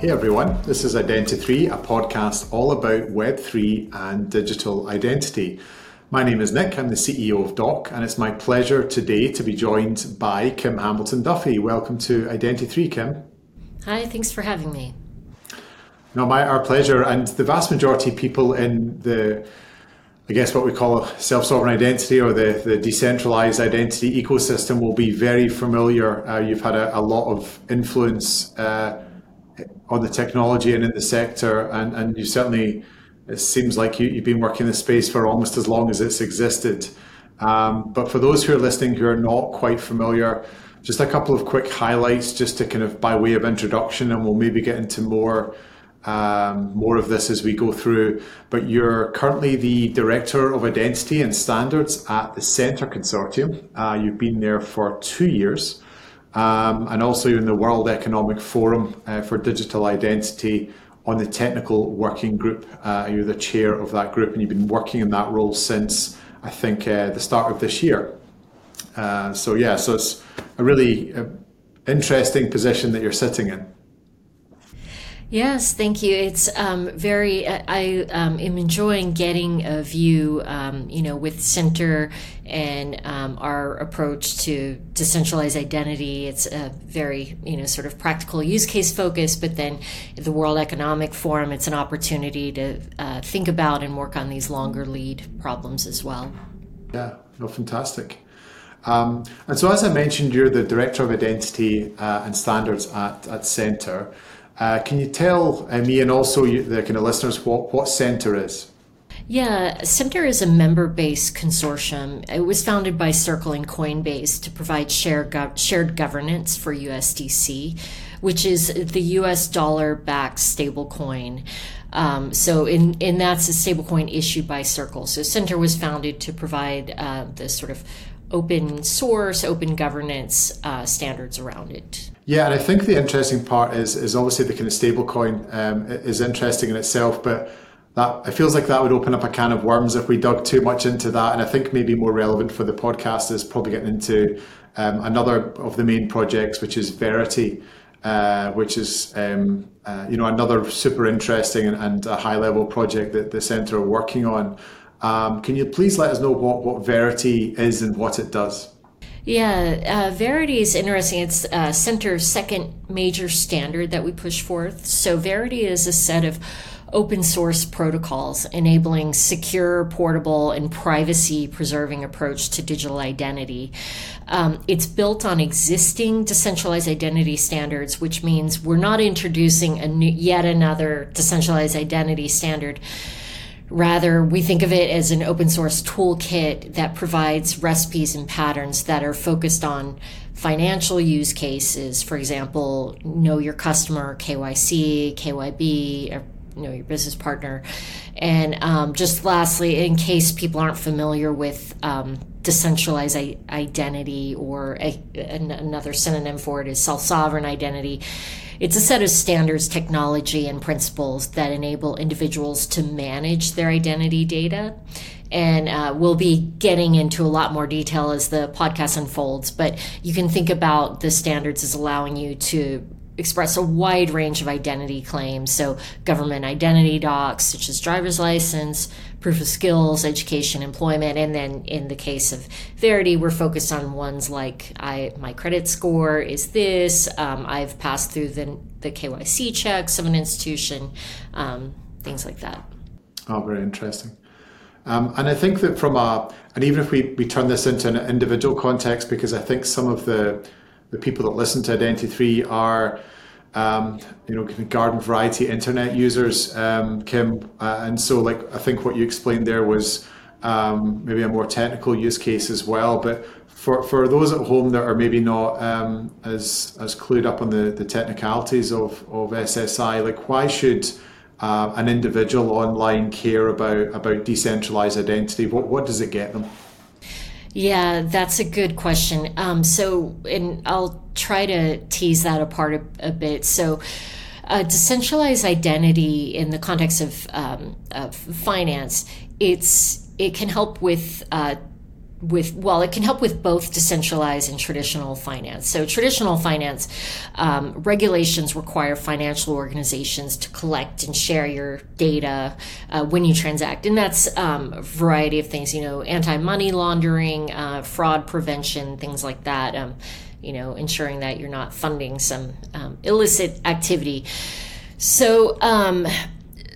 Hey everyone, this is Identi3, a podcast all about Web3 and digital identity. My name is Nick, I'm the CEO of Dock, and it's my pleasure today to be joined by Kim Hamilton Duffy. Welcome to Identi3, Kim. Hi, thanks for having me. No, my our pleasure, and the vast majority of people in the I guess what we call self-sovereign identity or the, the decentralized identity ecosystem will be very familiar. Uh, you've had a, a, lot of influence uh, on the technology and in the sector, and, and you certainly it seems like you, have been working in the space for almost as long as it's existed. Um, but for those who are listening who are not quite familiar, just a couple of quick highlights, just to kind of by way of introduction, and we'll maybe get into more um, more of this as we go through. But you're currently the director of identity and standards at the Centre Consortium. Uh, you've been there for two years um, and also in the World Economic Forum uh, for Digital Identity on the technical working group. Uh, you're the chair of that group, and you've been working in that role since I think uh, the start of this year. Uh, so yeah, so it's a really uh, interesting position that you're sitting in. Yes, thank you. It's um, very. I um, am enjoying getting a view, um, you know, with Centre and um, our approach to decentralized identity. It's a very, you know, sort of practical use case focus. But then, the World Economic Forum, it's an opportunity to uh, think about and work on these longer lead problems as well. Yeah, no, fantastic. Um, and so, as I mentioned, you're the director of identity uh, and standards at at Centre. Uh, can you tell uh, me and also the kind of listeners what, what Centre is? Yeah, Centre is a member based consortium. It was founded by Circle and Coinbase to provide shared, shared governance for USDC, which is the US dollar backed stablecoin. Um, so, in, in that's a stablecoin issued by Circle. So, Centre was founded to provide uh, the sort of open source, open governance uh, standards around it. Yeah, and I think the interesting part is is obviously the kind of stablecoin um, is interesting in itself, but that it feels like that would open up a can of worms if we dug too much into that. And I think maybe more relevant for the podcast is probably getting into um, another of the main projects, which is Verite. Uh, which is um, uh, you know another super interesting and, and, a high level project that the centre are working on. Um, can you please let us know what, what Verite is and what it does? Yeah, uh, Verite is interesting. It's uh, Centre's second major standard that we push forth. So, Verite is a set of open source protocols enabling secure, portable, and privacy preserving approach to digital identity. Um, it's built on existing decentralized identity standards, which means we're not introducing a new, yet another decentralized identity standard Rather, we think of it as an open source toolkit that provides recipes and patterns that are focused on financial use cases. For example, know your customer, KYC, KYB, or know your business partner. And um, just lastly, in case people aren't familiar with um, decentralized identity or a, another synonym for it is self sovereign identity it's a set of standards, technology, and principles that enable individuals to manage their identity data. And uh, we'll be getting into a lot more detail as the podcast unfolds, but you can think about the standards as allowing you to express a wide range of identity claims. So, government identity docs, such as driver's license, proof of skills, education, employment, and then in the case of Verite, we're focused on ones like I my credit score is this. Um, I've passed through the the KYC checks of an institution, um, things like that. Oh, very interesting. Um, and I think that from a, and even if we, we turn this into an individual context, because I think some of the the people that listen to Identi3 are, um, you know, garden variety internet users, um, Kim. Uh, and so, like, I think what you explained there was um, maybe a more technical use case as well. But for, for those at home that are maybe not um, as as clued up on the, the technicalities of, of SSI, like, why should uh, an individual online care about about decentralized identity? What what does it get them? Yeah, that's a good question. Um, so, and I'll try to tease that apart a, a bit. So, uh, decentralized identity in the context of, um, of finance, it's it can help with uh, with well it can help with both decentralized and traditional finance. So traditional finance um, regulations require financial organizations to collect and share your data uh, when you transact. And that's um, a variety of things you know anti-money laundering uh, fraud prevention things like that um, you know ensuring that you're not funding some um, illicit activity. So um,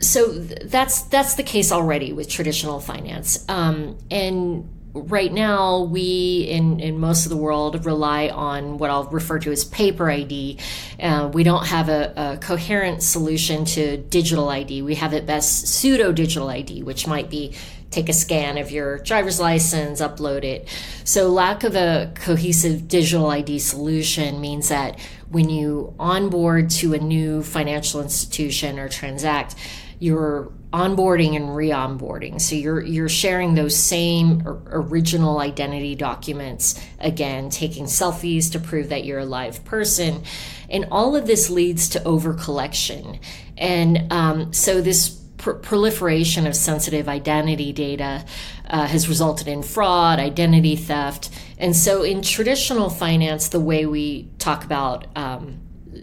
so that's that's the case already with traditional finance. Um, and right now we in, in most of the world rely on what i'll refer to as paper id uh, we don't have a, a, coherent solution to digital id we have at best pseudo digital id which might be take a scan of your driver's license upload it. So lack of a cohesive digital id solution means that when you onboard to a new financial institution or transact you're onboarding and re-onboarding. So you're you're sharing those same original identity documents again, taking selfies to prove that you're a live person, and all of this leads to over collection. And um, so this proliferation of sensitive identity data uh, has resulted in fraud, identity theft, and so in traditional finance, the way we talk about um,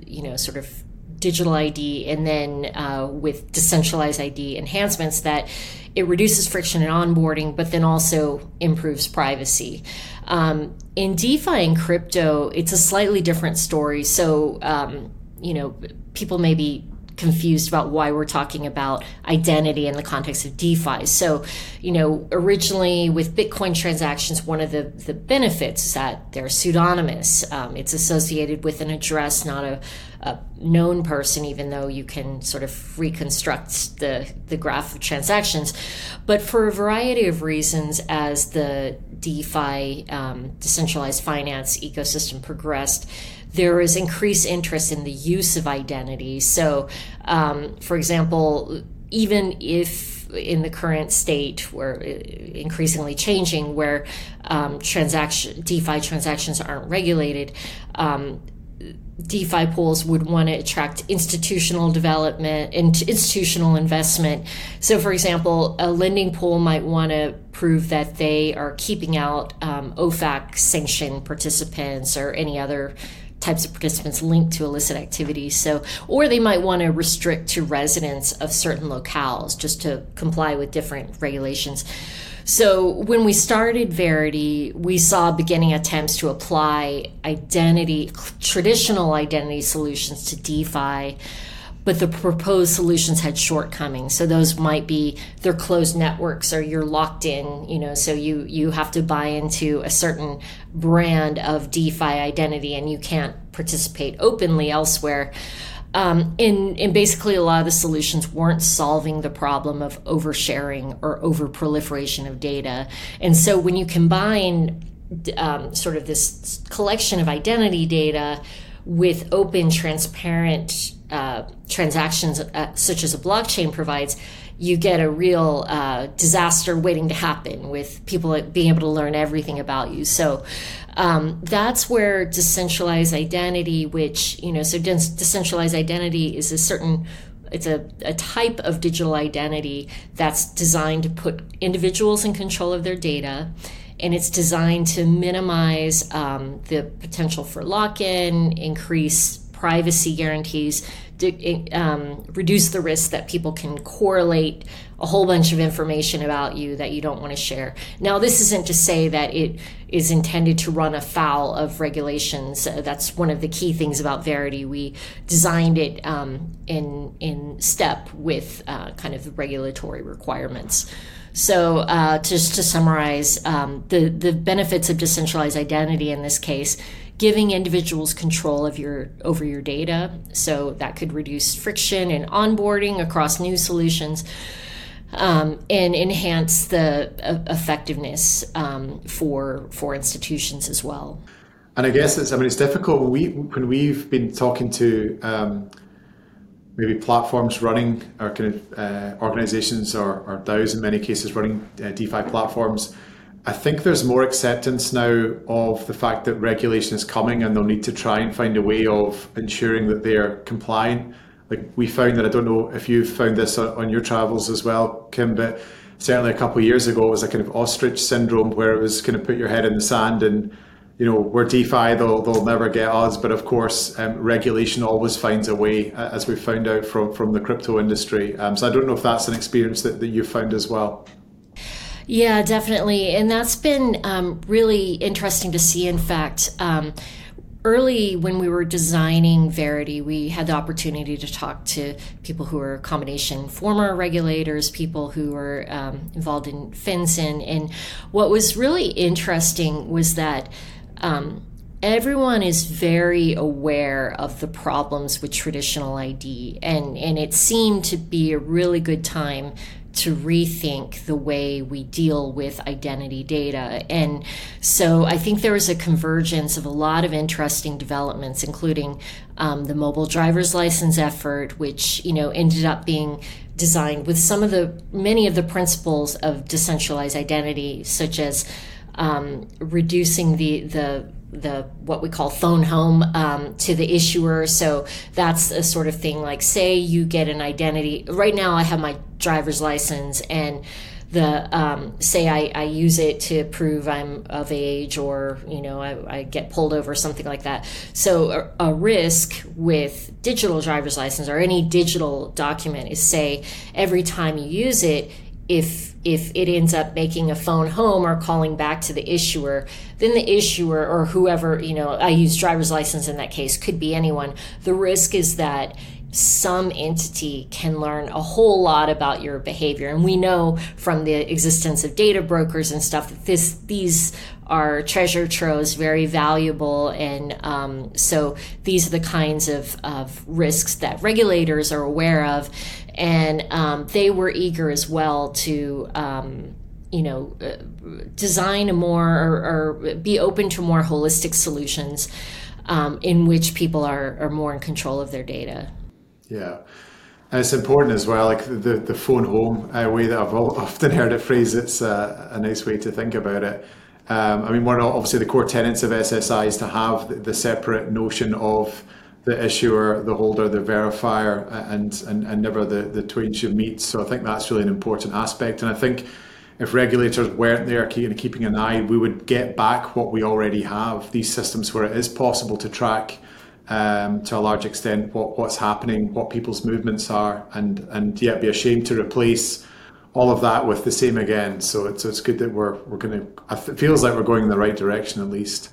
you know sort of digital ID and then uh, with decentralized ID enhancements that it reduces friction in onboarding, but then also improves privacy. Um, in DeFi and crypto, it's a slightly different story. So, um, you know, people may be confused about why we're talking about identity in the context of DeFi. So, you know, originally with Bitcoin transactions, one of the, the benefits is that they're pseudonymous. Um, it's associated with an address, not a, a, known person, even though you can sort of reconstruct the, the graph of transactions. But for a variety of reasons, as the DeFi, um, decentralized finance ecosystem progressed, there is increased interest in the use of identity. So, um, for example, even if in the current state where uh, increasingly changing where um, transaction defi transactions aren't regulated um, DeFi pools would want to attract institutional development and institutional investment. So, for example, a lending pool might want to prove that they are keeping out um, OFAC sanctioned participants or any other types of participants linked to illicit activities. So, or they might want to restrict to residents of certain locales just to comply with different regulations. So, when we started Verite, we saw beginning attempts to apply identity, traditional identity solutions to DeFi but the proposed solutions had shortcomings. So those might be they're closed networks or you're locked in you know so you you have to buy into a certain brand of defi identity and you can't participate openly elsewhere. Um, and, and basically a lot of the solutions weren't solving the problem of oversharing or over proliferation of data. And so when you combine um, sort of this collection of identity data with open transparent uh, transactions uh, such as a blockchain provides, you get a real uh, disaster waiting to happen with people being able to learn everything about you. So um, that's where decentralized identity, which, you know, so decentralized identity is a certain it's a, a type of digital identity that's designed to put individuals in control of their data and it's designed to minimize um, the potential for lock-in increase privacy guarantees um, reduce the risk that people can correlate a whole bunch of information about you that you don't want to share. Now, this isn't to say that it is intended to run afoul of regulations. Uh, that's one of the key things about Verite. We designed it um, in in step with uh, kind of the regulatory requirements. So, uh, just to summarize, um, the the benefits of decentralized identity in this case giving individuals control of your over your data. So that could reduce friction and onboarding across new solutions um, and enhance the uh, effectiveness um, for for institutions as well. And i guess it's i mean it's difficult. We when we've been talking to um, maybe platforms running or kind of uh, organizations or, or DAOs in many cases running uh, DeFi platforms I think there's more acceptance now of the fact that regulation is coming and they'll need to try and find a way of ensuring that they're compliant. Like we found that I don't know if you've found this on your travels as well, Kim, but certainly a couple of years ago, it was a kind of ostrich syndrome where it was kind of put your head in the sand and you know, we're DeFi, they'll, they'll never get us. But of course, um, regulation always finds a way, as we found out from, from the crypto industry. Um, so I don't know if that's an experience that, that you've found as well. Yeah, definitely. And that's been um, really interesting to see. In fact, um, early when we were designing Verite, we had the opportunity to talk to people who were a combination former regulators, people who were um, involved in FinCEN. And what was really interesting was that um, everyone is very aware of the problems with traditional ID, and, and it seemed to be a really good time to rethink the way we deal with identity data. And so I think there was a convergence of a lot of interesting developments, including um, the mobile driver's license effort, which you know ended up being designed with some of the many of the principles of decentralized identity, such as um, reducing the the the what we call phone home um, to the issuer. So that's a sort of thing like say you get an identity. Right now, I have my driver's license and the um, say I, I, use it to prove I'm of age or you know I, I get pulled over something like that. So a, a, risk with digital driver's license or any digital document is say every time you use it, if if it ends up making a phone home or calling back to the issuer, then the issuer or whoever, you know, I use driver's license in that case, could be anyone. The risk is that some entity can learn a whole lot about your behavior. And we know from the existence of data brokers and stuff that this these are treasure troves, very valuable. And um, so these are the kinds of, of risks that regulators are aware of. And um, they were eager as well to um, you know uh, design a more or, or, be open to more holistic solutions um, in which people are, are more in control of their data. Yeah. And it's important as well like the, the phone home uh, way that i've often heard it phrased. It's uh, a nice way to think about it um, i mean one of obviously the core tenets of ssi is to have the, the separate notion of the issuer, the holder, the verifier, and and, and never the, the twain should meet. So I think that's really an important aspect. And I think if regulators weren't there keeping an eye, we would get back what we already have. These systems where it is possible to track um, to a large extent what, what's happening, what people's movements are, and and yet be ashamed to replace all of that with the same again. So it's it's good that we're we're going to. It feels like we're going in the right direction at least.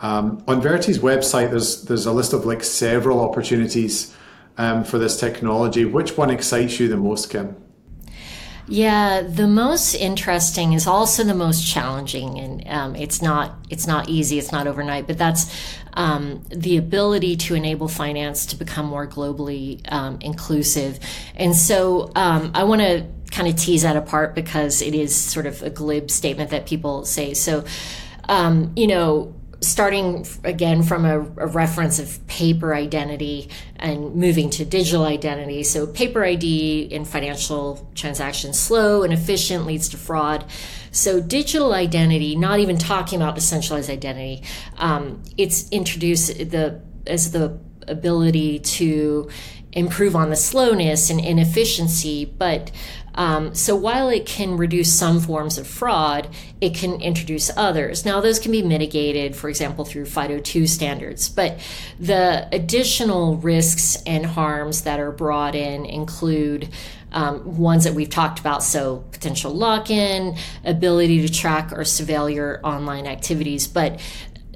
Um, on Verite's website, there's there's a list of like several opportunities um, for this technology. Which one excites you the most, Kim? Yeah, the most interesting is also the most challenging, and um, it's not it's not easy. It's not overnight, but that's um, the ability to enable finance to become more globally um, inclusive. And so um, I want to kind of tease that apart because it is sort of a glib statement that people say. So, um, you know starting again from a, a, reference of paper identity and moving to digital identity. So, paper ID in financial transactions slow and efficient leads to fraud. So, digital identity, not even talking about decentralized identity, um, it's introduced the as the ability to improve on the slowness and inefficiency, but um, so while it can reduce some forms of fraud, it can introduce others. Now, those can be mitigated, for example, through FIDO2 standards, but the additional risks and harms that are brought in include um, ones that we've talked about, so potential lock in, ability to track or surveil your online activities. But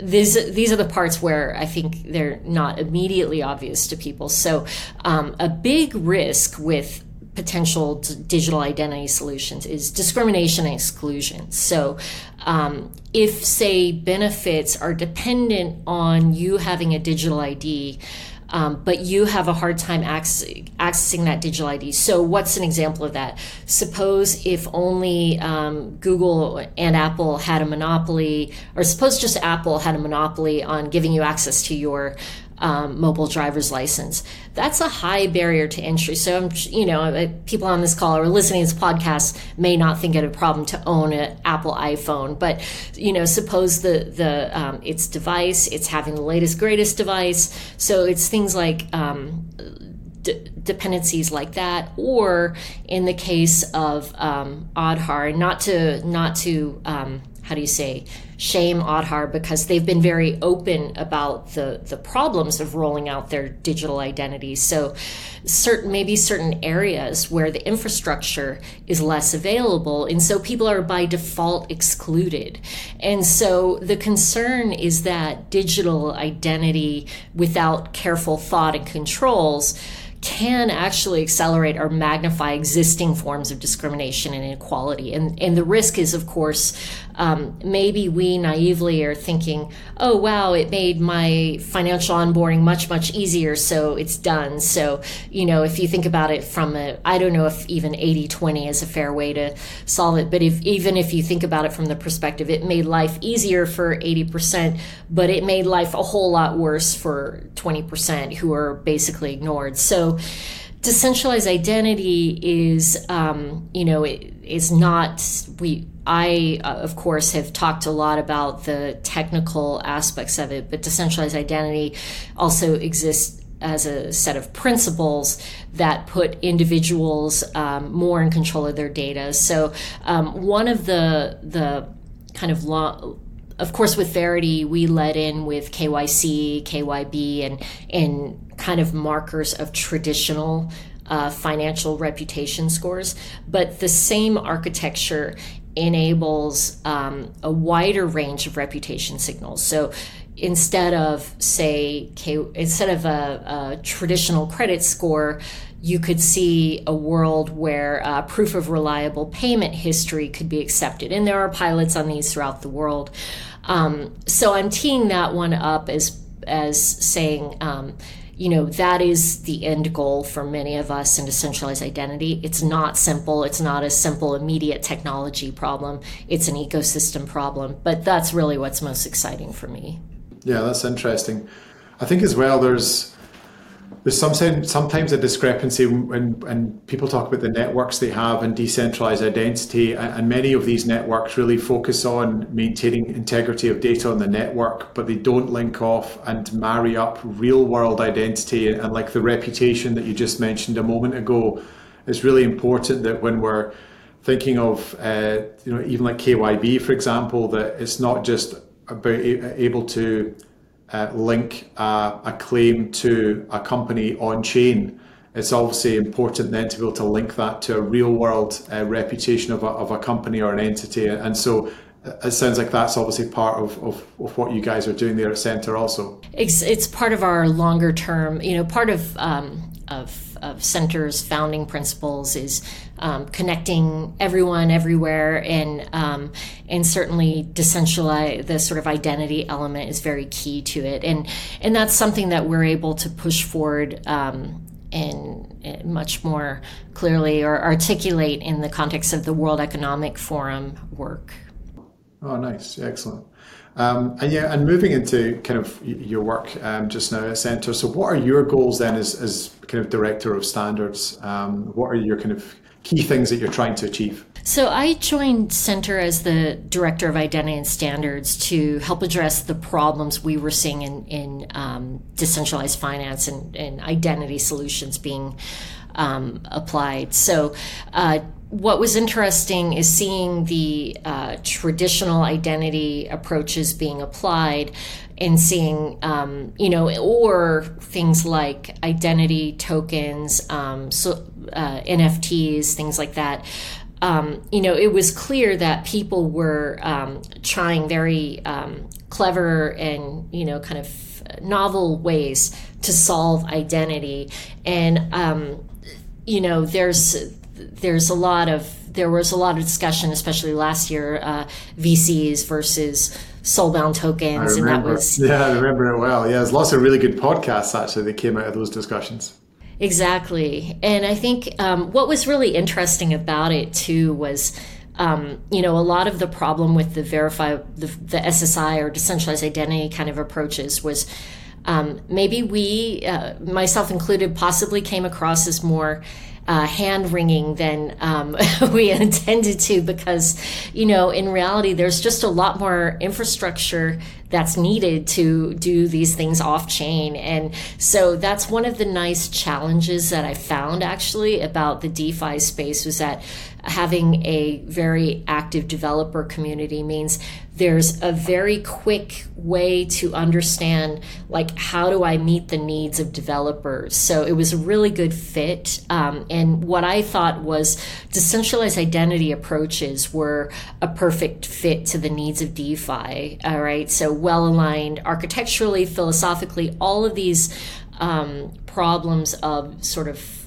these these are the parts where I think they're not immediately obvious to people. So, um, a big risk with potential digital identity solutions is discrimination and exclusion. So, um, if, say, benefits are dependent on you having a digital ID, um, but you have a hard time access, accessing that digital ID. So, what's an example of that? Suppose if only um, Google and Apple had a monopoly, or suppose just Apple had a monopoly on giving you access to your um, mobile driver's license. That's a high barrier to entry. So, you know, people on this call or listening to this podcast may not think it a problem to own an Apple iPhone, but you know, suppose the the um, its device, it's having the latest greatest device. So it's things like um, d- dependencies like that, or in the case of um, Aadhaar, not to not to um, how do you say shame Aadhaar because they've been very open about the the problems of rolling out their digital identities. So certain maybe certain areas where the infrastructure is less available and so people are by default excluded. And so the concern is that digital identity without careful thought and controls can actually accelerate or magnify existing forms of discrimination and inequality. And, and the risk is, of course, um, maybe we naively are thinking, oh, wow, it made my financial onboarding much, much easier, so it's done. So, you know, if you think about it from a, I don't know if even 80 20 is a fair way to solve it, but if even if you think about it from the perspective, it made life easier for 80%, but it made life a whole lot worse for 20% who are basically ignored. So, decentralized identity is, um, you know, it is not we. I, uh, of course, have talked a lot about the technical aspects of it, but decentralized identity also exists as a set of principles that put individuals um, more in control of their data. So, um, one of the the kind of law of course, with Verite, we led in with KYC, KYB, and and kind of markers of traditional uh, financial reputation scores. But the same architecture enables um, a wider range of reputation signals. So instead of say instead of a, a traditional credit score you could see a world where uh, proof of reliable payment history could be accepted. And there are pilots on these throughout the world. Um, so I'm teeing that one up as as saying, um, you know, that is the end goal for many of us in decentralized identity. It's not simple. It's not a simple, immediate technology problem. It's an ecosystem problem. But that's really what's most exciting for me. Yeah, that's interesting. I think as well, there's there's sometimes sometimes a discrepancy when when people talk about the networks they have and decentralized identity, and many of these networks really focus on maintaining integrity of data on the network, but they don't link off and marry up real world identity and, like the reputation that you just mentioned a moment ago. It's really important that when we're thinking of uh, you know even like KYB for example, that it's not just about able to uh, link a, a, claim to a company on chain, it's obviously important then to be able to link that to a real world uh, reputation of a, of a company or an entity. And so uh, it sounds like that's obviously part of, of, of what you guys are doing there at Centre also. It's, it's part of our longer term, you know, part of, um, of of Centre's founding principles is um, connecting everyone everywhere, and um, and certainly decentralize the sort of identity element is very key to it, and and that's something that we're able to push forward. Um, and much more clearly or articulate in the context of the World Economic Forum work. Oh, nice, excellent. Um, and yeah, and moving into kind of your work um, just now at Centre. So, what are your goals then as, as kind of director of standards? Um, what are your kind of key things that you're trying to achieve? So, I joined Centre as the director of identity and standards to help address the problems we were seeing in, in um, decentralized finance and, and identity solutions being um, applied. So, uh, what was interesting is seeing the uh, traditional identity approaches being applied and seeing, um, you know, or things like identity tokens, um, so, uh, NFTs, things like that. Um, you know, it was clear that people were um, trying very um, clever and, you know, kind of novel ways to solve identity. And, um, you know, there's there's a lot of there was a lot of discussion, especially last year, uh, VCs versus soulbound tokens, and that was yeah, I remember it well. Yeah, there's lots of really good podcasts actually that came out of those discussions. Exactly, and I think um, what was really interesting about it too was. Um, you know, a lot of the problem with the verify the, the SSI or decentralized identity kind of approaches was um, maybe we, uh, myself included, possibly came across as more uh, hand wringing than um, we intended to because, you know, in reality, there's just a lot more infrastructure that's needed to do these things off chain. And so that's one of the nice challenges that I found actually about the DeFi space was that having a very active developer community means there's a very quick way to understand like how do i meet the needs of developers? So it was a really good fit um, and what i thought was decentralized identity approaches were a perfect fit to the needs of defi all right so well aligned architecturally philosophically all of these um, problems of sort of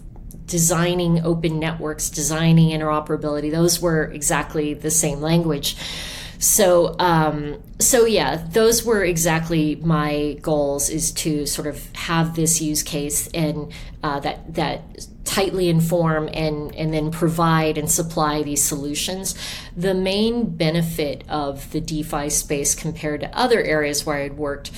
designing open networks, designing interoperability, those were exactly the same language. So, um, so yeah, those were exactly my goals: is to sort of have this use case and uh, that that tightly inform and and then provide and supply these solutions. The main benefit of the DeFi space compared to other areas where I'd worked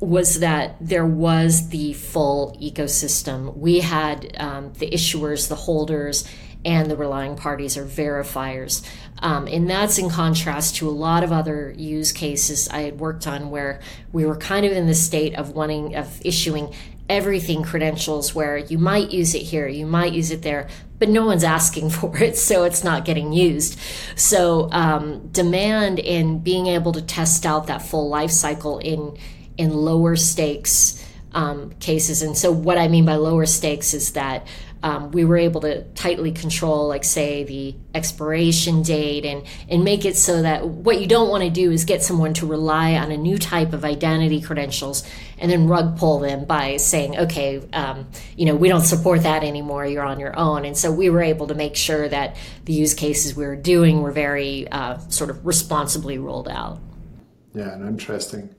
was that there was the full ecosystem. We had um, the issuers, the holders, and the relying parties or verifiers. Um, and that's in contrast to a lot of other use cases I had worked on where we were kind of in the state of wanting, of issuing everything credentials where you might use it here, you might use it there, but no one's asking for it, so it's not getting used. So um, demand and being able to test out that full life cycle in in lower stakes um, cases. And so, what I mean by lower stakes is that um, we were able to tightly control, like, say, the expiration date and, and make it so that what you don't want to do is get someone to rely on a new type of identity credentials and then rug pull them by saying, okay, um, you know, we don't support that anymore, you're on your own. And so, we were able to make sure that the use cases we were doing were very uh, sort of responsibly rolled out. Yeah, and interesting.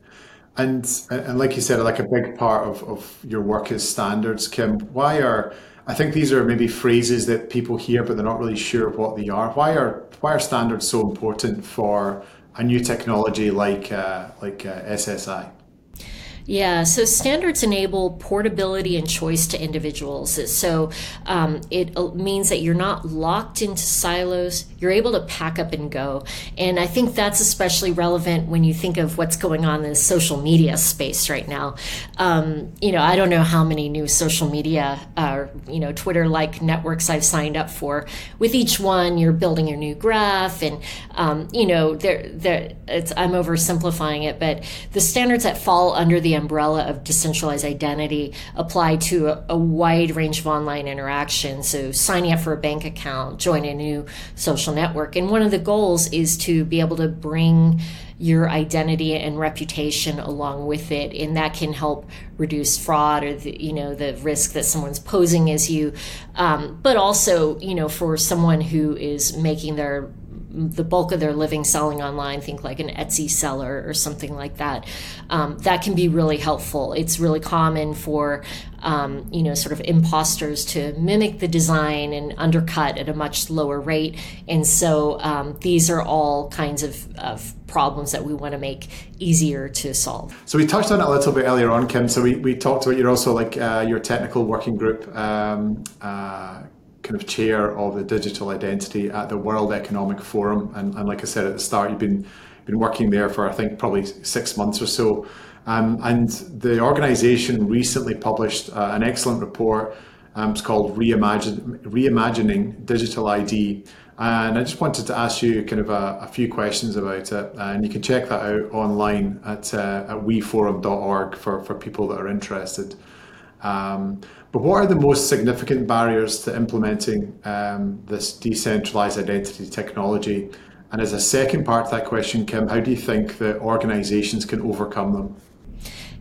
And and like you said, like a big part of, of your work is standards, Kim. Why are I think these are maybe phrases that people hear, but they're not really sure what they are. Why are why are standards so important for a new technology like uh, like uh, SSI? Yeah, so standards enable portability and choice to individuals. So um, it means that you're not locked into silos, you're able to pack up and go. And I think that's especially relevant when you think of what's going on in the social media space right now. Um, you know, I don't know how many new social media, uh, you know, Twitter like networks I've signed up for. With each one, you're building your new graph, and, um, you know, there, there, I'm oversimplifying it, but the standards that fall under the umbrella of decentralized identity apply to a, a, wide range of online interactions. So, signing up for a bank account, joining a new social network. And one of the goals is to be able to bring your identity and reputation along with it and that can help reduce fraud or the, you know the risk that someone's posing as you um, but also you know for someone who is making their the bulk of their living selling online, think like an Etsy seller or something like that, um, that can be really helpful. It's really common for um, you know sort of imposters to mimic the design and undercut at a much lower rate, and so um, these are all kinds of, of problems that we want to make easier to solve. So we touched on it a little bit earlier on, Kim. So we, we talked about you're also like uh, your technical working group. Um, uh, kind of chair of the digital identity at the World Economic Forum. And, and like I said at the start, you've been been working there for I think probably six months or so. Um, and the organisation recently published uh, an excellent report. Um, it's called Reimagine, Reimagining Digital ID. And I just wanted to ask you kind of a, a few questions about it. And you can check that out online at, uh, at weforum.org for, for people that are interested. Um, but what are the most significant barriers to implementing um, this decentralized identity technology? And as a second part to that question, Kim, how do you think that organizations can overcome them?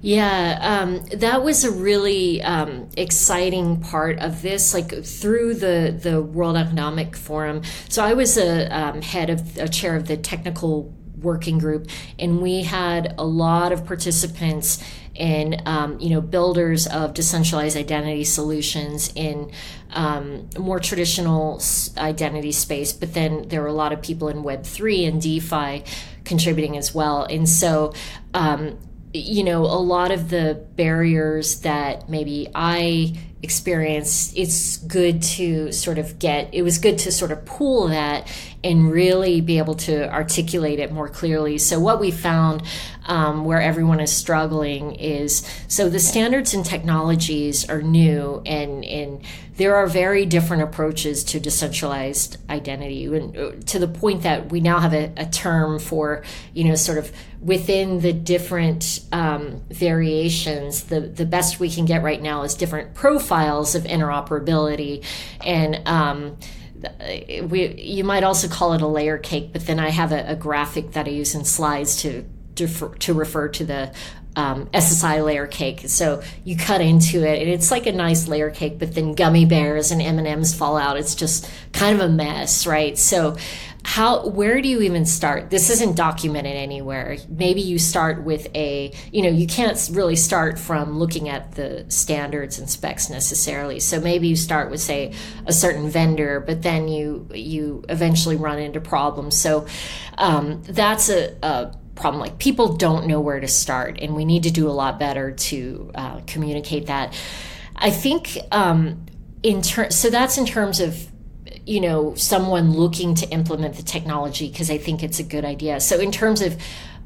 Yeah, um, that was a really um, exciting part of this, like through the the World Economic Forum. So I was a um, head of a chair of the technical working group, and we had a lot of participants and um, you know builders of decentralized identity solutions in um, more traditional identity space but then there were a lot of people in web3 and defi contributing as well. And so um, you know a lot of the barriers that maybe i experience, it's good to sort of get, it was good to sort of pool that and really be able to articulate it more clearly. So, what we found um, where everyone is struggling is so the standards and technologies are new, and, and there are very different approaches to decentralized identity, and uh, to the point that we now have a, a term for, you know, sort of within the different um, variations, the, the best we can get right now is different profiles of interoperability. And um, we, you might also call it a layer cake, but then I have a, a graphic that I use in slides to to refer to the um, SSI layer cake. So you cut into it, and it's like a nice layer cake, but then gummy bears and M and M's fall out. It's just kind of a mess, right? So how where do you even start? This isn't documented anywhere. Maybe you start with a you know you can't really start from looking at the standards and specs necessarily. So maybe you start with say a certain vendor but then you you eventually run into problems. So um, that's a, a problem. Like people don't know where to start and we need to do a lot better to uh, communicate that. I think um, in ter- so that's in terms of you know someone looking to implement the technology because i think it's a good idea so in terms of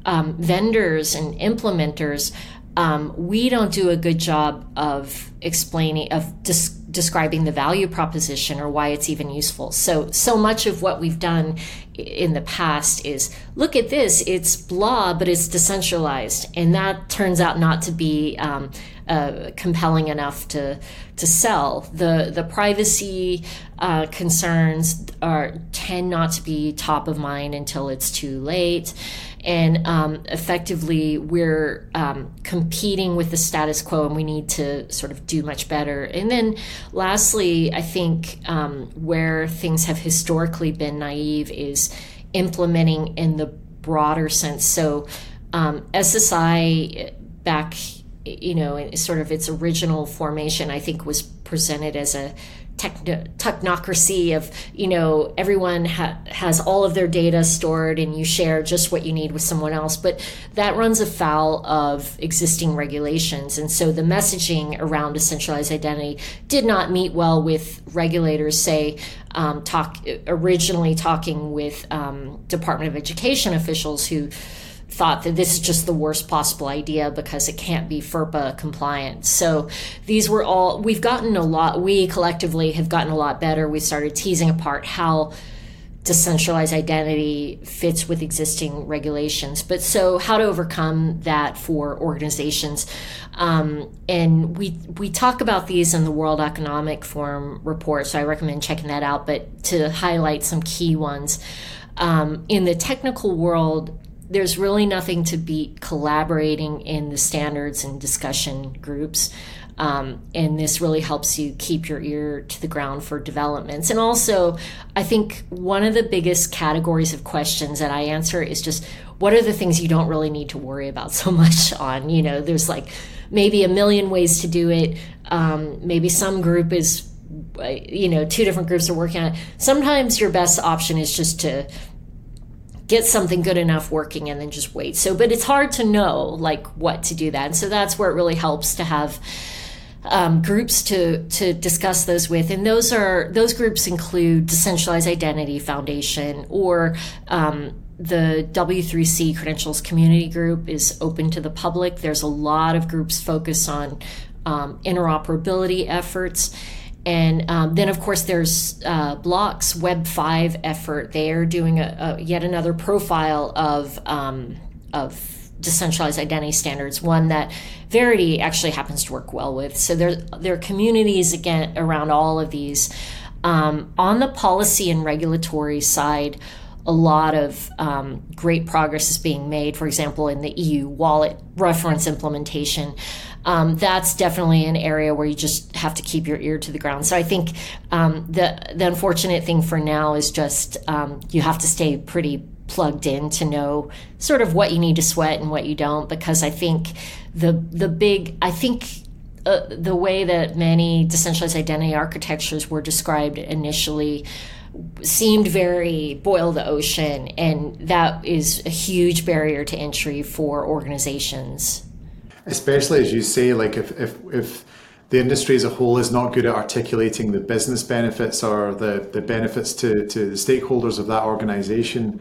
um, vendors and implementers um, we don't do a good job of explaining of dis- describing the value proposition or why it's even useful. So, so much of what we've done in the past is look at this, it's blah, but it's decentralized. And that turns out not to be um, uh, compelling enough to, to sell. The, the privacy uh, concerns are, tend not to be top of mind until it's too late. And um, effectively we're um, competing with the status quo and we need to sort of do much better. And then lastly i think um, where things have historically been naive is implementing in the broader sense. So um, ssi back you know sort of its original formation i think was presented as a technocracy of you know everyone ha- has all of their data stored and you share just what you need with someone else. But that runs afoul of existing regulations. And so the messaging around decentralized identity did not meet well with regulators say um, talk originally talking with um, department of education officials who thought that this is just the worst possible idea because it can't be FERPA compliant. So these were all, we've gotten a lot, we collectively have gotten a lot better. We started teasing apart how decentralized identity fits with existing regulations. But so, how to overcome that for organizations? Um, and we we talk about these in the World Economic Forum report, so I recommend checking that out. But to highlight some key ones. Um, in the technical world, there's really nothing to beat collaborating in the standards and discussion groups. Um, and this really helps you keep your ear to the ground for developments. And also, I think one of the biggest categories of questions that I answer is just what are the things you don't really need to worry about so much on? You know, there's like maybe a million ways to do it. Um, maybe some group is, you know, two different groups are working on it. Sometimes your best option is just to get something good enough working and then just wait. So, but it's hard to know like what to do that. And so that's where it really helps to have um, groups to to discuss those with, and those are those groups include Decentralized Identity Foundation or um, the W3C Credentials Community Group is open to the public. There's a lot of groups focused on um, interoperability efforts. And um, then, of course, there's uh, Block's Web Five effort. They are doing a, a yet another profile of um, of decentralized identity standards. One that Verite actually happens to work well with. So there there are communities again around all of these. Um, on the policy and regulatory side, a lot of um, great progress is being made. For example, in the EU wallet reference implementation um, that's definitely an area where you just have to keep your ear to the ground. So I think um, the the unfortunate thing for now is just um, you have to stay pretty plugged in to know sort of what you need to sweat and what you don't. Because I think the the big I think uh, the way that many decentralized identity architectures were described initially seemed very boil the ocean, and that is a huge barrier to entry for organizations especially as you say, like if if if the industry as a whole is not good at articulating the business benefits or the, the benefits to, to the stakeholders of that organization,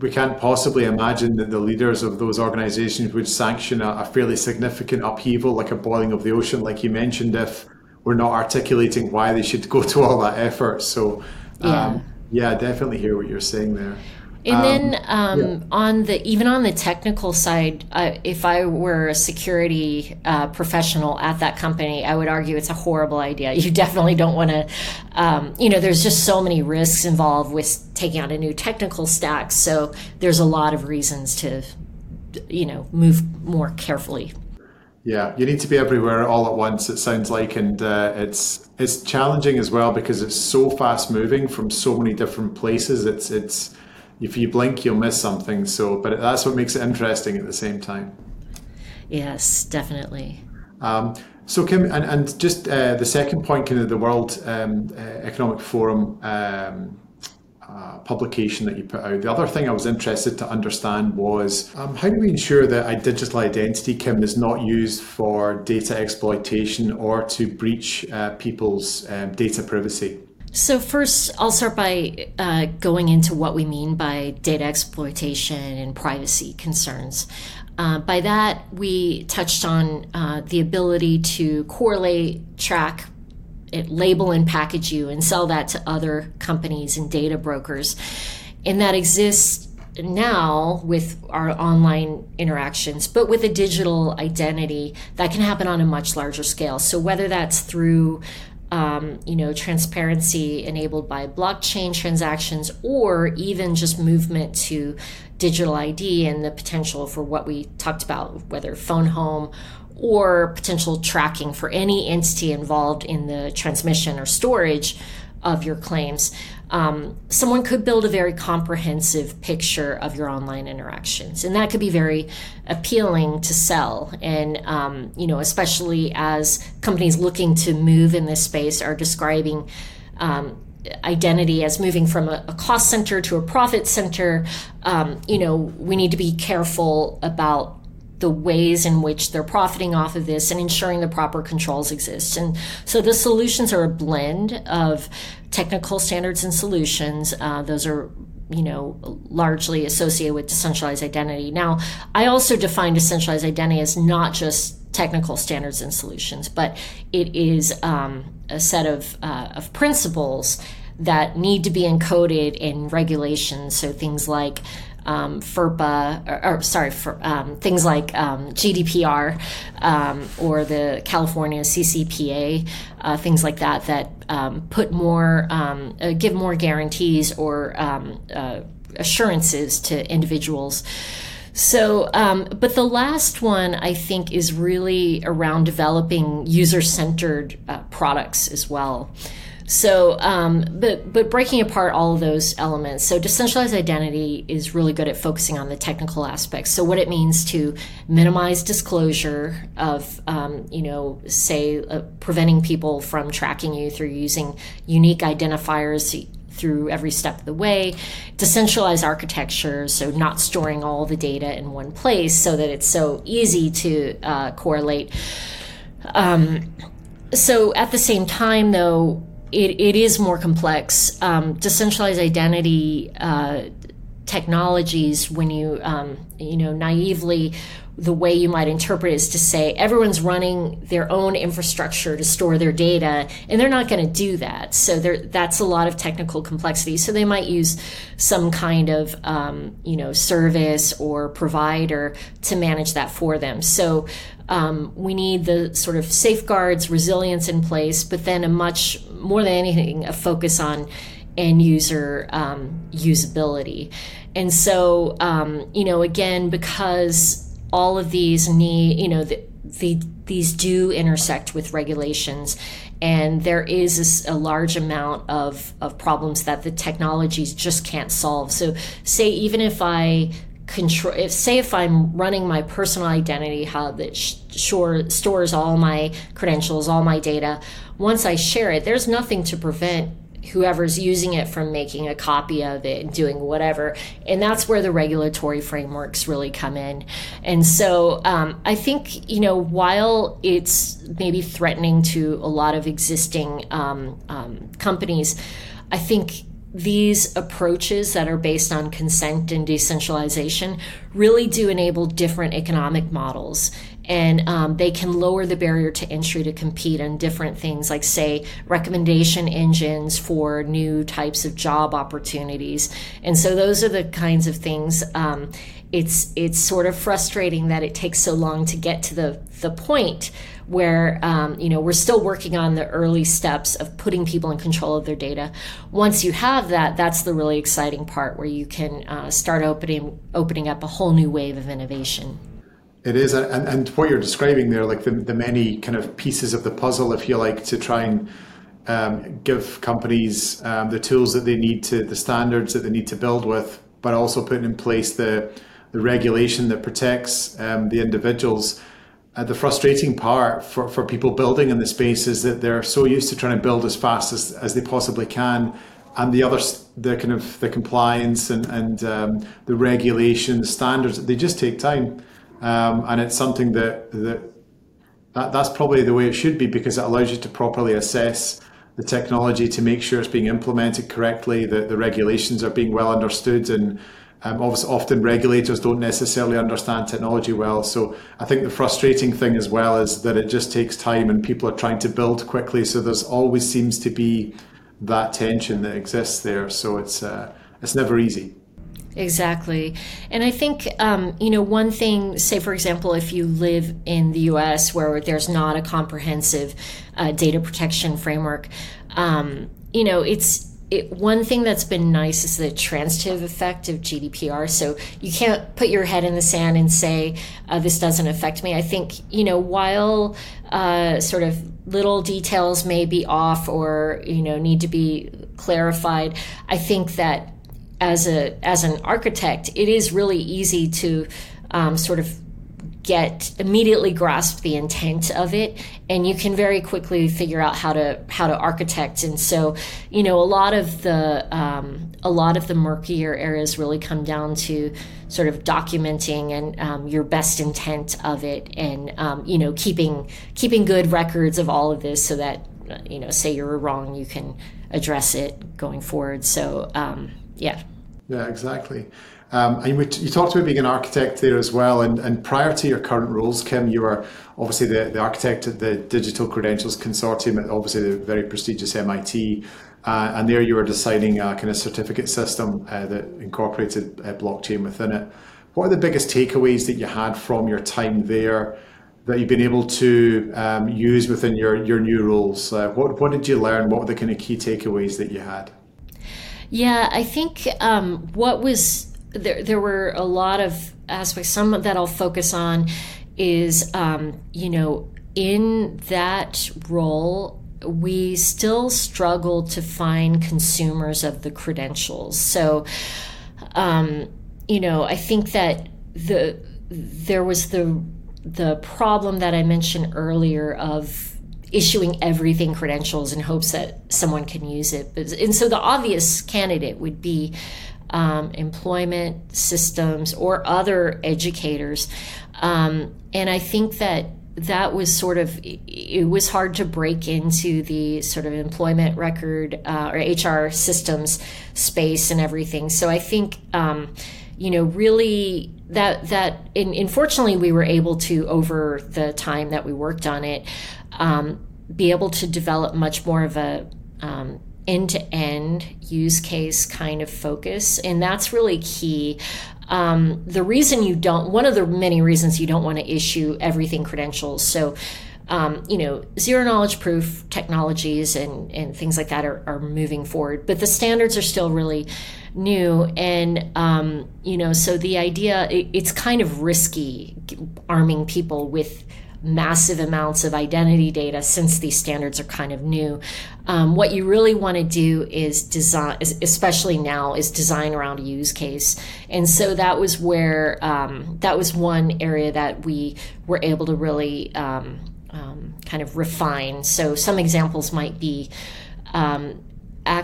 we can't possibly imagine that the leaders of those organizations would sanction a, a, fairly significant upheaval like a boiling of the ocean, like you mentioned, if we're not articulating why they should go to all that effort. So, yeah, um, yeah I definitely hear what you're saying there. And um, then um, yeah. on the even on the technical side, uh, if I were a security uh, professional at that company, I would argue it's a horrible idea. You definitely don't want to. Um, you know, there's just so many risks involved with taking out a new technical stack. So there's a lot of reasons to, you know, move more carefully. Yeah, you need to be everywhere all at once. It sounds like, and uh, it's it's challenging as well because it's so fast moving from so many different places. It's it's if you blink, you'll miss something. So, but that's what makes it interesting at the same time. Yes, definitely. Um, so, Kim, and, and just uh, the second point, kind of the World um, uh, Economic Forum um, uh, publication that you put out. The other thing I was interested to understand was um, how do we ensure that a digital identity, Kim, is not used for data exploitation or to breach uh, people's um, data privacy? So, first, I'll start by uh, going into what we mean by data exploitation and privacy concerns. Uh, by that, we touched on uh, the ability to correlate, track, it, label, and package you and sell that to other companies and data brokers. And that exists now with our online interactions, but with a digital identity, that can happen on a much larger scale. So, whether that's through um, you know, transparency enabled by blockchain transactions, or even just movement to digital ID and the potential for what we talked about, whether phone home or potential tracking for any entity involved in the transmission or storage of your claims. Um, someone could build a very comprehensive picture of your online interactions and that could be very appealing to sell. And um, you know especially as companies looking to move in this space are describing um, identity as moving from a, a, cost center to a profit center. Um, you know we need to be careful about the ways in which they're profiting off of this and ensuring the proper controls exist. And so the solutions are a blend of technical standards and solutions. Uh, those are you know, largely associated with decentralized identity. Now, I also define decentralized identity as not just technical standards and solutions, but it is um, a set of, uh, of principles that need to be encoded in regulations. So things like um, FERPA, or, or sorry, for um, things like um, GDPR um, or the California CCPA, uh, things like that, that um, put more, um, uh, give more guarantees or uh, assurances to individuals. So, um, but the last one I think is really around developing user centered uh, products as well. So, um, but but breaking apart all of those elements. So, decentralized identity is really good at focusing on the technical aspects. So, what it means to minimize disclosure of, um, you know, say, uh, preventing people from tracking you through using unique identifiers through every step of the way. Decentralized architecture, so not storing all the data in one place, so that it's so easy to uh, correlate. Um, so, at the same time, though it, it is more complex. Um, decentralized identity uh, technologies, when you um, you know naively, the way you might interpret is to say everyone's running their own infrastructure to store their data, and they're not going to do that. So that's a lot of technical complexity. So they might use some kind of um, you know service or provider to manage that for them. So um, we need the sort of safeguards, resilience in place, but then a much more than anything, a focus on end user um, usability. And so, um, you know, again, because all of these need, you know, the, the, these do intersect with regulations and there is a, a, large amount of, of problems that the technologies just can't solve. So, say even if I control if say if i'm running my personal identity hub that sh- sure stores all my credentials all my data once i share it there's nothing to prevent whoever's using it from making a copy of it and doing whatever. And that's where the regulatory frameworks really come in. And so um, I think, you know, while it's maybe threatening to a lot of existing um, um, companies, I think these approaches that are based on consent and decentralization really do enable different economic models and um, they can lower the barrier to entry to compete on different things like say recommendation engines for new types of job opportunities and so those are the kinds of things um, it's it's sort of frustrating that it takes so long to get to the the point where um, you know we're still working on the early steps of putting people in control of their data. Once you have that, that's the really exciting part where you can uh, start opening opening up a whole new wave of innovation. It is, and, and what you're describing there, like the, the many kind of pieces of the puzzle, if you like, to try and um, give companies um, the tools that they need to, the standards that they need to build with, but also putting in place the the regulation that protects um, the individuals. Uh, the frustrating part for, for people building in the space is that they're so used to trying to build as fast as, as they possibly can and the other the kind of the compliance and, and um, the regulations standards they just take time um, and it's something that, that that that's probably the way it should be because it allows you to properly assess the technology to make sure it's being implemented correctly that the regulations are being well understood and um, often regulators don't necessarily understand technology well. So I think the frustrating thing as well is that it just takes time and people are trying to build quickly. So there's always seems to be that tension that exists there. So it's uh, it's never easy. Exactly. And I think, um, you know, one thing, say, for example, if you live in the US where there's not a comprehensive uh, data protection framework, um, you know, it's it, one thing that's been nice is the transitive effect of GDPR. So you can't put your head in the sand and say, uh, this doesn't affect me. I think, you know, while uh, sort of little details may be off or, you know, need to be clarified, I think that as a as an architect, it is really easy to um, sort of get immediately grasp the intent of it and you can very quickly figure out how to how to architect. And so you know a lot of the um, a lot of the murkier areas really come down to sort of documenting and um, your best intent of it and um, you know keeping keeping good records of all of this so that you know say you're wrong you can address it going forward. So um, yeah yeah exactly um, and you, you, talked about being an architect there as well. And, and, prior to your current roles, Kim, you were obviously the, the architect at the Digital Credentials Consortium at obviously the very prestigious MIT. Uh, and there you were designing a kind of certificate system uh, that incorporated uh, blockchain within it. What are the biggest takeaways that you had from your time there that you've been able to um, use within your, your new roles? Uh, what, what did you learn? What were the kind of key takeaways that you had? Yeah, I think um, what was there, there were a lot of aspects. Some that I'll focus on is, um, you know, in that role, we still struggle to find consumers of the credentials. So, um, you know, I think that the there was the the problem that I mentioned earlier of issuing everything credentials in hopes that someone can use it. But, And so the obvious candidate would be um, employment systems or other educators. Um, and I think that that was sort of it was hard to break into the sort of employment record uh, or HR systems space and everything. So I think um, you know really that that unfortunately we were able to over the time that we worked on it um, be able to develop much more of a um, end to end use case kind of focus. And that's really key. Um, the reason you don't, one of the many reasons you don't want to issue everything credentials. So, um, you know, zero knowledge proof technologies and, and things like that are, are moving forward, but the standards are still really new. And, um, you know, so the idea, it, it's kind of risky arming people with massive amounts of identity data since these standards are kind of new. Um, what you really want to do is design, especially now, is design around a use case. And so that was where um, that was one area that we were able to really um, um kind of refine. So some examples might be. Um,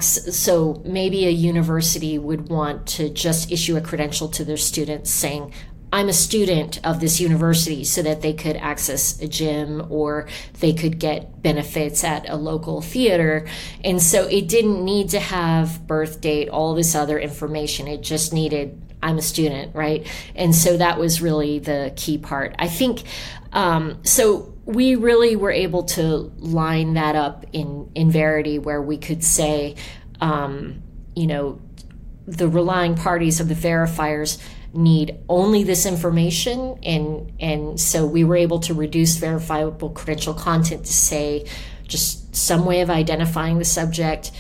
so maybe a university would want to just issue a credential to their students saying, I'm a student of this university so that they could access a gym or they could get benefits at a local theater. And so it didn't need to have birth date, all this other information. It just needed I'm a student, right? And so that was really the key part. I think um, so. We really were able to line that up in in Verite, where we could say, um, you know, the relying parties of the verifiers need only this information and and so we were able to reduce verifiable credential content to say just some way of identifying the subject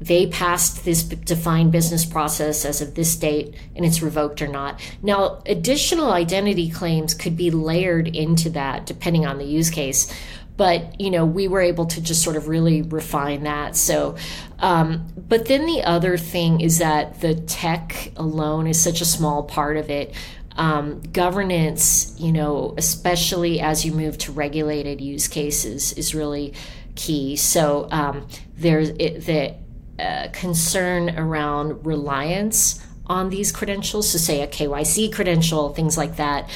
they passed this defined business process as of this date and it's revoked or not. Now, additional identity claims could be layered into that depending on the use case. But, you know, we were able to just sort of really refine that. So, um, but then the other thing is that the tech alone is such a small part of it. Um, governance, you know, especially as you move to regulated use cases, is really key. So um, there's it, the uh, concern around reliance on these credentials, so say a KYC credential, things like that.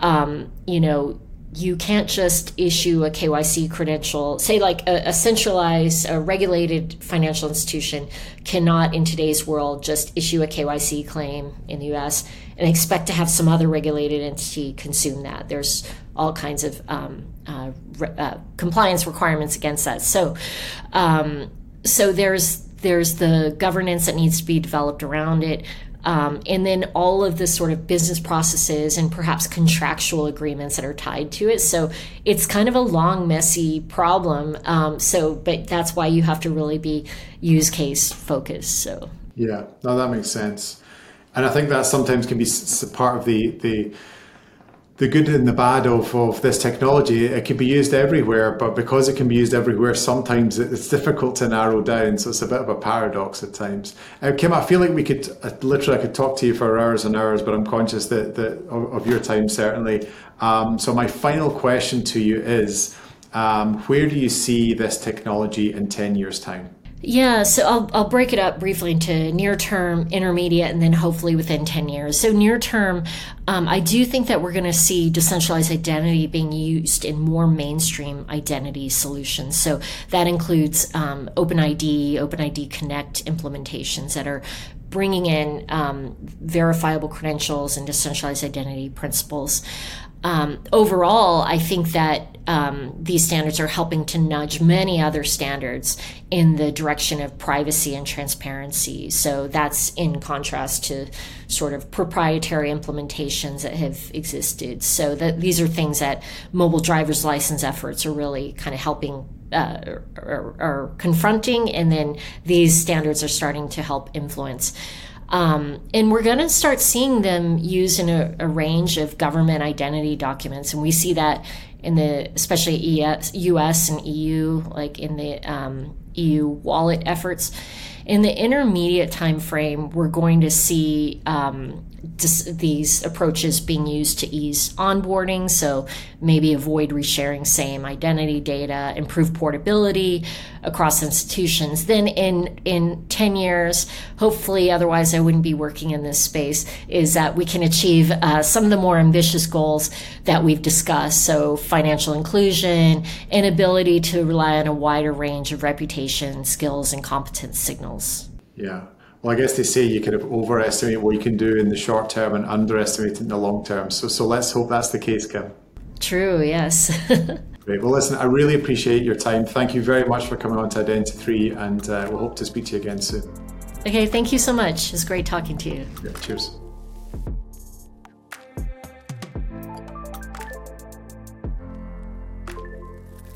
Um, you know, you can't just issue a KYC credential. Say, like a, a, centralized, a regulated financial institution cannot, in today's world, just issue a KYC claim in the US and expect to have some other regulated entity consume that. There's all kinds of um, uh, re- uh, compliance requirements against that. So, um, so there's there's the governance that needs to be developed around it. Um, and then all of the sort of business processes and perhaps contractual agreements that are tied to it. So it's kind of a long, messy problem. Um, so, but that's why you have to really be use case focused. So yeah, no, that makes sense, and I think that sometimes can be part of the the the good and the bad of, of this technology, it can be used everywhere, but because it can be used everywhere, sometimes it's difficult to narrow down. So it's a bit of a paradox at times. Uh, Kim, I feel like we could uh, literally I could talk to you for hours and hours, but I'm conscious that, that of, of your time certainly. Um, so my final question to you is, um, where do you see this technology in ten years' time? Yeah, so I'll, I'll break it up briefly into near term, intermediate, and then hopefully within 10 years. So, near term, um, I do think that we're going to see decentralized identity being used in more mainstream identity solutions. So, that includes um, OpenID, OpenID Connect implementations that are bringing in um, verifiable credentials and decentralized identity principles. Um, overall, I think that um, these standards are helping to nudge many other standards in the direction of privacy and transparency. So that's in contrast to sort of proprietary implementations that have existed. So that these are things that mobile driver's license efforts are really kind of helping uh, or, confronting, and then these standards are starting to help influence. Um, and we're going to start seeing them used in a, a, range of government identity documents. And we see that in the, especially ES, US and EU, like in the um, EU wallet efforts. In the intermediate time frame, we're going to see um, these approaches being used to ease onboarding. So maybe avoid resharing same identity data, improve portability across institutions. Then in in ten years, hopefully, otherwise I wouldn't be working in this space. Is that we can achieve uh, some of the more ambitious goals that we've discussed. So financial inclusion and ability to rely on a wider range of reputation, skills, and competence signals. Yeah. Well, I guess they say you kind of overestimate what you can do in the short term and underestimate in the long term. So, so let's hope that's the case, Kim. True. Yes. Great. Well, listen, I really appreciate your time. Thank you very much for coming on to Identi3, and uh, we'll hope to speak to you again soon. Okay. Thank you so much. It's great talking to you. Yeah, cheers.